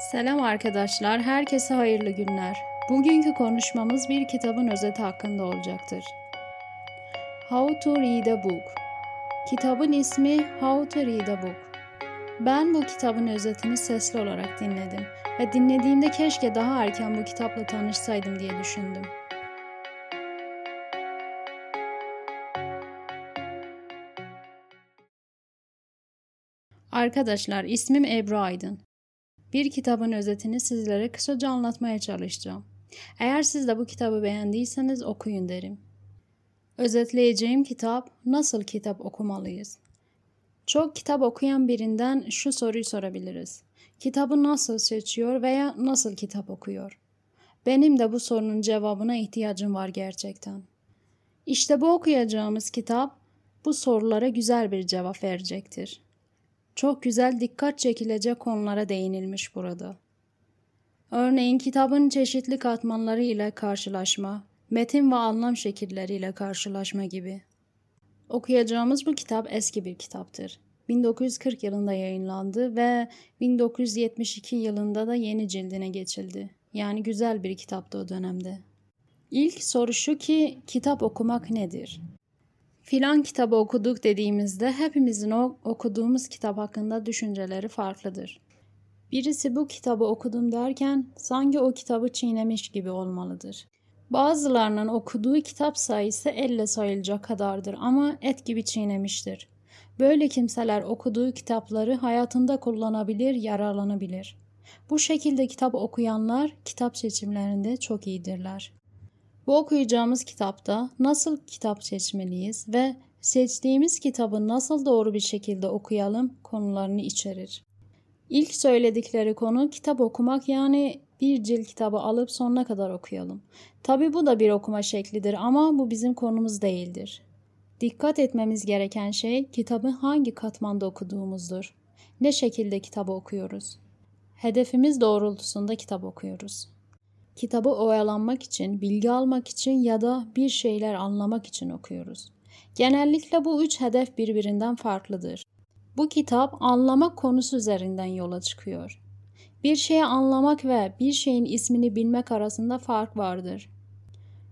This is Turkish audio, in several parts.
Selam arkadaşlar, herkese hayırlı günler. Bugünkü konuşmamız bir kitabın özeti hakkında olacaktır. How to Read a Book Kitabın ismi How to Read a Book. Ben bu kitabın özetini sesli olarak dinledim ve dinlediğimde keşke daha erken bu kitapla tanışsaydım diye düşündüm. Arkadaşlar ismim Ebru Aydın. Bir kitabın özetini sizlere kısaca anlatmaya çalışacağım. Eğer siz de bu kitabı beğendiyseniz okuyun derim. Özetleyeceğim kitap Nasıl kitap okumalıyız? Çok kitap okuyan birinden şu soruyu sorabiliriz. Kitabı nasıl seçiyor veya nasıl kitap okuyor? Benim de bu sorunun cevabına ihtiyacım var gerçekten. İşte bu okuyacağımız kitap bu sorulara güzel bir cevap verecektir. Çok güzel dikkat çekilecek konulara değinilmiş burada. Örneğin kitabın çeşitli katmanları ile karşılaşma, metin ve anlam şekilleriyle karşılaşma gibi. Okuyacağımız bu kitap eski bir kitaptır. 1940 yılında yayınlandı ve 1972 yılında da yeni cildine geçildi. Yani güzel bir kitaptı o dönemde. İlk soru şu ki kitap okumak nedir? Filan kitabı okuduk dediğimizde hepimizin o okuduğumuz kitap hakkında düşünceleri farklıdır. Birisi bu kitabı okudum derken sanki o kitabı çiğnemiş gibi olmalıdır. Bazılarının okuduğu kitap sayısı elle sayılacak kadardır ama et gibi çiğnemiştir. Böyle kimseler okuduğu kitapları hayatında kullanabilir, yararlanabilir. Bu şekilde kitap okuyanlar kitap seçimlerinde çok iyidirler. Bu okuyacağımız kitapta nasıl kitap seçmeliyiz ve seçtiğimiz kitabı nasıl doğru bir şekilde okuyalım konularını içerir. İlk söyledikleri konu kitap okumak yani bir cilt kitabı alıp sonuna kadar okuyalım. Tabi bu da bir okuma şeklidir ama bu bizim konumuz değildir. Dikkat etmemiz gereken şey kitabı hangi katmanda okuduğumuzdur. Ne şekilde kitabı okuyoruz. Hedefimiz doğrultusunda kitap okuyoruz. Kitabı oyalanmak için, bilgi almak için ya da bir şeyler anlamak için okuyoruz. Genellikle bu üç hedef birbirinden farklıdır. Bu kitap anlamak konusu üzerinden yola çıkıyor. Bir şeyi anlamak ve bir şeyin ismini bilmek arasında fark vardır.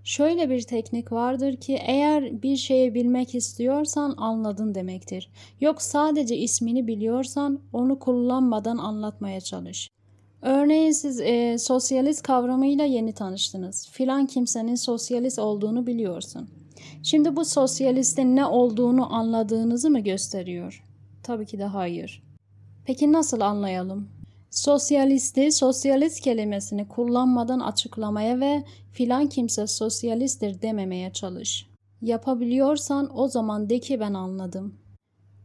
Şöyle bir teknik vardır ki eğer bir şeyi bilmek istiyorsan anladın demektir. Yok sadece ismini biliyorsan onu kullanmadan anlatmaya çalış. Örneğin siz e, sosyalist kavramıyla yeni tanıştınız. Filan kimsenin sosyalist olduğunu biliyorsun. Şimdi bu sosyalistin ne olduğunu anladığınızı mı gösteriyor? Tabii ki de hayır. Peki nasıl anlayalım? Sosyalisti, sosyalist kelimesini kullanmadan açıklamaya ve filan kimse sosyalisttir dememeye çalış. Yapabiliyorsan o zaman de ki ben anladım.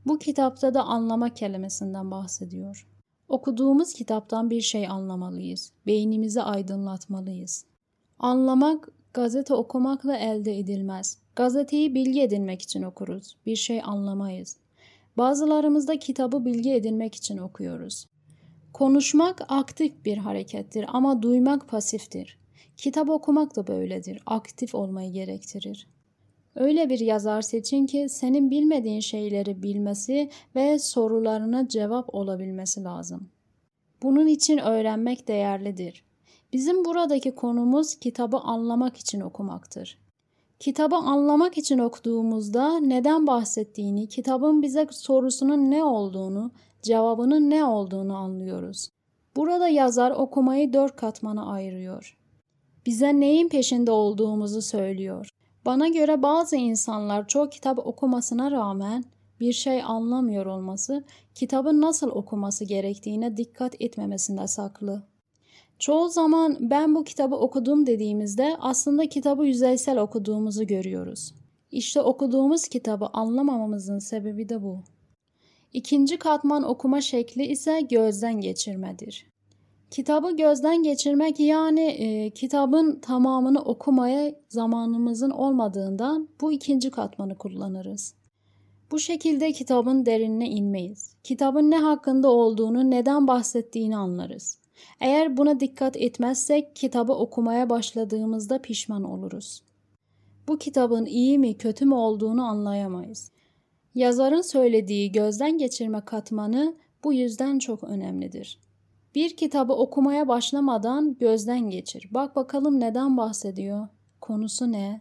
Bu kitapta da anlama kelimesinden bahsediyor. Okuduğumuz kitaptan bir şey anlamalıyız. Beynimizi aydınlatmalıyız. Anlamak gazete okumakla elde edilmez. Gazeteyi bilgi edinmek için okuruz. Bir şey anlamayız. Bazılarımız da kitabı bilgi edinmek için okuyoruz. Konuşmak aktif bir harekettir ama duymak pasiftir. Kitap okumak da böyledir. Aktif olmayı gerektirir. Öyle bir yazar seçin ki senin bilmediğin şeyleri bilmesi ve sorularına cevap olabilmesi lazım. Bunun için öğrenmek değerlidir. Bizim buradaki konumuz kitabı anlamak için okumaktır. Kitabı anlamak için okuduğumuzda neden bahsettiğini, kitabın bize sorusunun ne olduğunu, cevabının ne olduğunu anlıyoruz. Burada yazar okumayı dört katmana ayırıyor. Bize neyin peşinde olduğumuzu söylüyor. Bana göre bazı insanlar çok kitap okumasına rağmen bir şey anlamıyor olması, kitabın nasıl okuması gerektiğine dikkat etmemesinde saklı. Çoğu zaman ben bu kitabı okudum dediğimizde aslında kitabı yüzeysel okuduğumuzu görüyoruz. İşte okuduğumuz kitabı anlamamamızın sebebi de bu. İkinci katman okuma şekli ise gözden geçirmedir. Kitabı gözden geçirmek yani e, kitabın tamamını okumaya zamanımızın olmadığından bu ikinci katmanı kullanırız. Bu şekilde kitabın derinine inmeyiz. Kitabın ne hakkında olduğunu, neden bahsettiğini anlarız. Eğer buna dikkat etmezsek kitabı okumaya başladığımızda pişman oluruz. Bu kitabın iyi mi kötü mü olduğunu anlayamayız. Yazarın söylediği gözden geçirme katmanı bu yüzden çok önemlidir. Bir kitabı okumaya başlamadan gözden geçir. Bak bakalım neden bahsediyor? Konusu ne?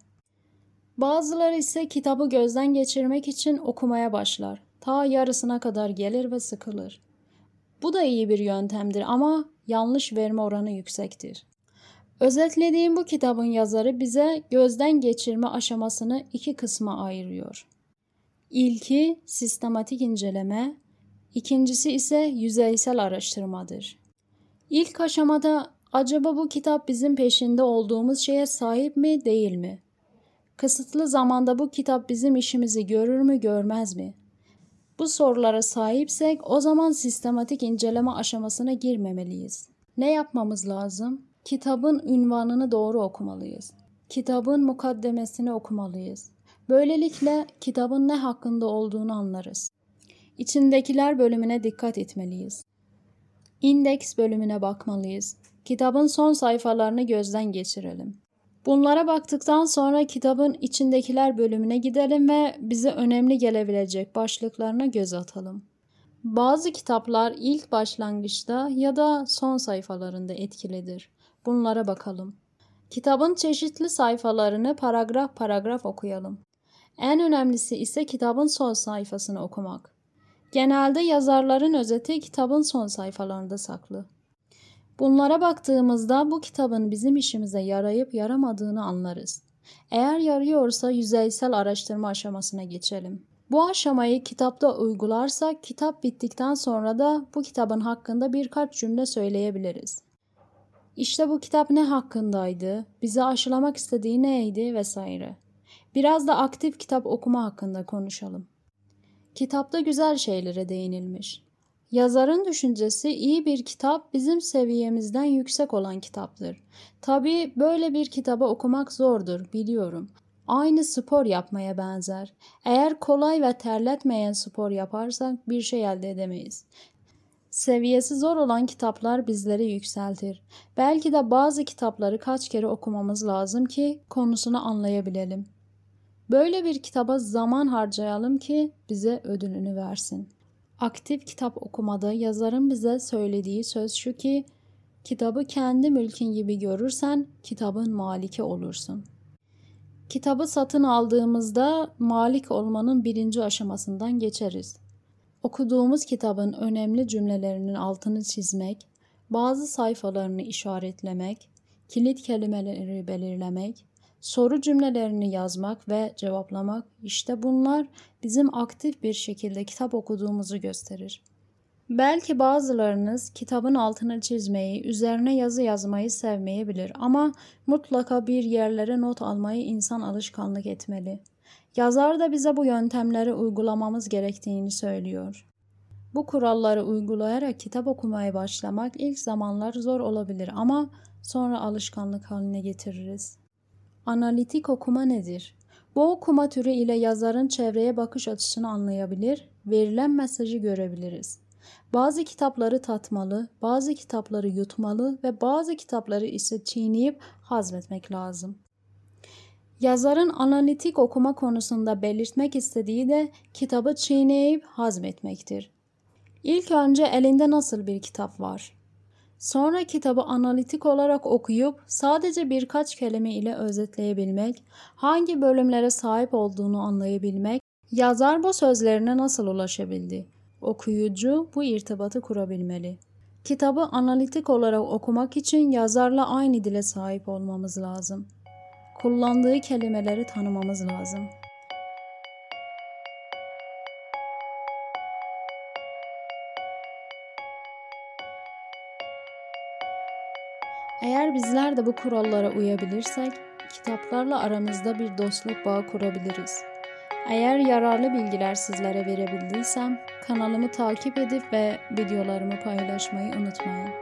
Bazıları ise kitabı gözden geçirmek için okumaya başlar. Ta yarısına kadar gelir ve sıkılır. Bu da iyi bir yöntemdir ama yanlış verme oranı yüksektir. Özetlediğim bu kitabın yazarı bize gözden geçirme aşamasını iki kısma ayırıyor. İlki sistematik inceleme, ikincisi ise yüzeysel araştırmadır. İlk aşamada acaba bu kitap bizim peşinde olduğumuz şeye sahip mi değil mi? Kısıtlı zamanda bu kitap bizim işimizi görür mü görmez mi? Bu sorulara sahipsek o zaman sistematik inceleme aşamasına girmemeliyiz. Ne yapmamız lazım? Kitabın ünvanını doğru okumalıyız. Kitabın mukaddemesini okumalıyız. Böylelikle kitabın ne hakkında olduğunu anlarız. İçindekiler bölümüne dikkat etmeliyiz. İndeks bölümüne bakmalıyız. Kitabın son sayfalarını gözden geçirelim. Bunlara baktıktan sonra kitabın içindekiler bölümüne gidelim ve bize önemli gelebilecek başlıklarına göz atalım. Bazı kitaplar ilk başlangıçta ya da son sayfalarında etkilidir. Bunlara bakalım. Kitabın çeşitli sayfalarını paragraf paragraf okuyalım. En önemlisi ise kitabın son sayfasını okumak. Genelde yazarların özeti kitabın son sayfalarında saklı. Bunlara baktığımızda bu kitabın bizim işimize yarayıp yaramadığını anlarız. Eğer yarıyorsa yüzeysel araştırma aşamasına geçelim. Bu aşamayı kitapta uygularsak kitap bittikten sonra da bu kitabın hakkında birkaç cümle söyleyebiliriz. İşte bu kitap ne hakkındaydı, bize aşılamak istediği neydi vesaire. Biraz da aktif kitap okuma hakkında konuşalım. Kitapta güzel şeylere değinilmiş. Yazarın düşüncesi iyi bir kitap bizim seviyemizden yüksek olan kitaptır. Tabii böyle bir kitabı okumak zordur biliyorum. Aynı spor yapmaya benzer. Eğer kolay ve terletmeyen spor yaparsak bir şey elde edemeyiz. Seviyesi zor olan kitaplar bizleri yükseltir. Belki de bazı kitapları kaç kere okumamız lazım ki konusunu anlayabilelim. Böyle bir kitaba zaman harcayalım ki bize ödülünü versin. Aktif kitap okumada yazarın bize söylediği söz şu ki kitabı kendi mülkün gibi görürsen kitabın maliki olursun. Kitabı satın aldığımızda malik olmanın birinci aşamasından geçeriz. Okuduğumuz kitabın önemli cümlelerinin altını çizmek, bazı sayfalarını işaretlemek, kilit kelimeleri belirlemek, soru cümlelerini yazmak ve cevaplamak işte bunlar bizim aktif bir şekilde kitap okuduğumuzu gösterir. Belki bazılarınız kitabın altını çizmeyi, üzerine yazı yazmayı sevmeyebilir ama mutlaka bir yerlere not almayı insan alışkanlık etmeli. Yazar da bize bu yöntemleri uygulamamız gerektiğini söylüyor. Bu kuralları uygulayarak kitap okumaya başlamak ilk zamanlar zor olabilir ama sonra alışkanlık haline getiririz. Analitik okuma nedir? Bu okuma türü ile yazarın çevreye bakış açısını anlayabilir, verilen mesajı görebiliriz. Bazı kitapları tatmalı, bazı kitapları yutmalı ve bazı kitapları ise çiğneyip hazmetmek lazım. Yazarın analitik okuma konusunda belirtmek istediği de kitabı çiğneyip hazmetmektir. İlk önce elinde nasıl bir kitap var? Sonra kitabı analitik olarak okuyup sadece birkaç kelime ile özetleyebilmek, hangi bölümlere sahip olduğunu anlayabilmek, yazar bu sözlerine nasıl ulaşabildi? Okuyucu bu irtibatı kurabilmeli. Kitabı analitik olarak okumak için yazarla aynı dile sahip olmamız lazım. Kullandığı kelimeleri tanımamız lazım. Eğer bizler de bu kurallara uyabilirsek, kitaplarla aramızda bir dostluk bağı kurabiliriz. Eğer yararlı bilgiler sizlere verebildiysem, kanalımı takip edip ve videolarımı paylaşmayı unutmayın.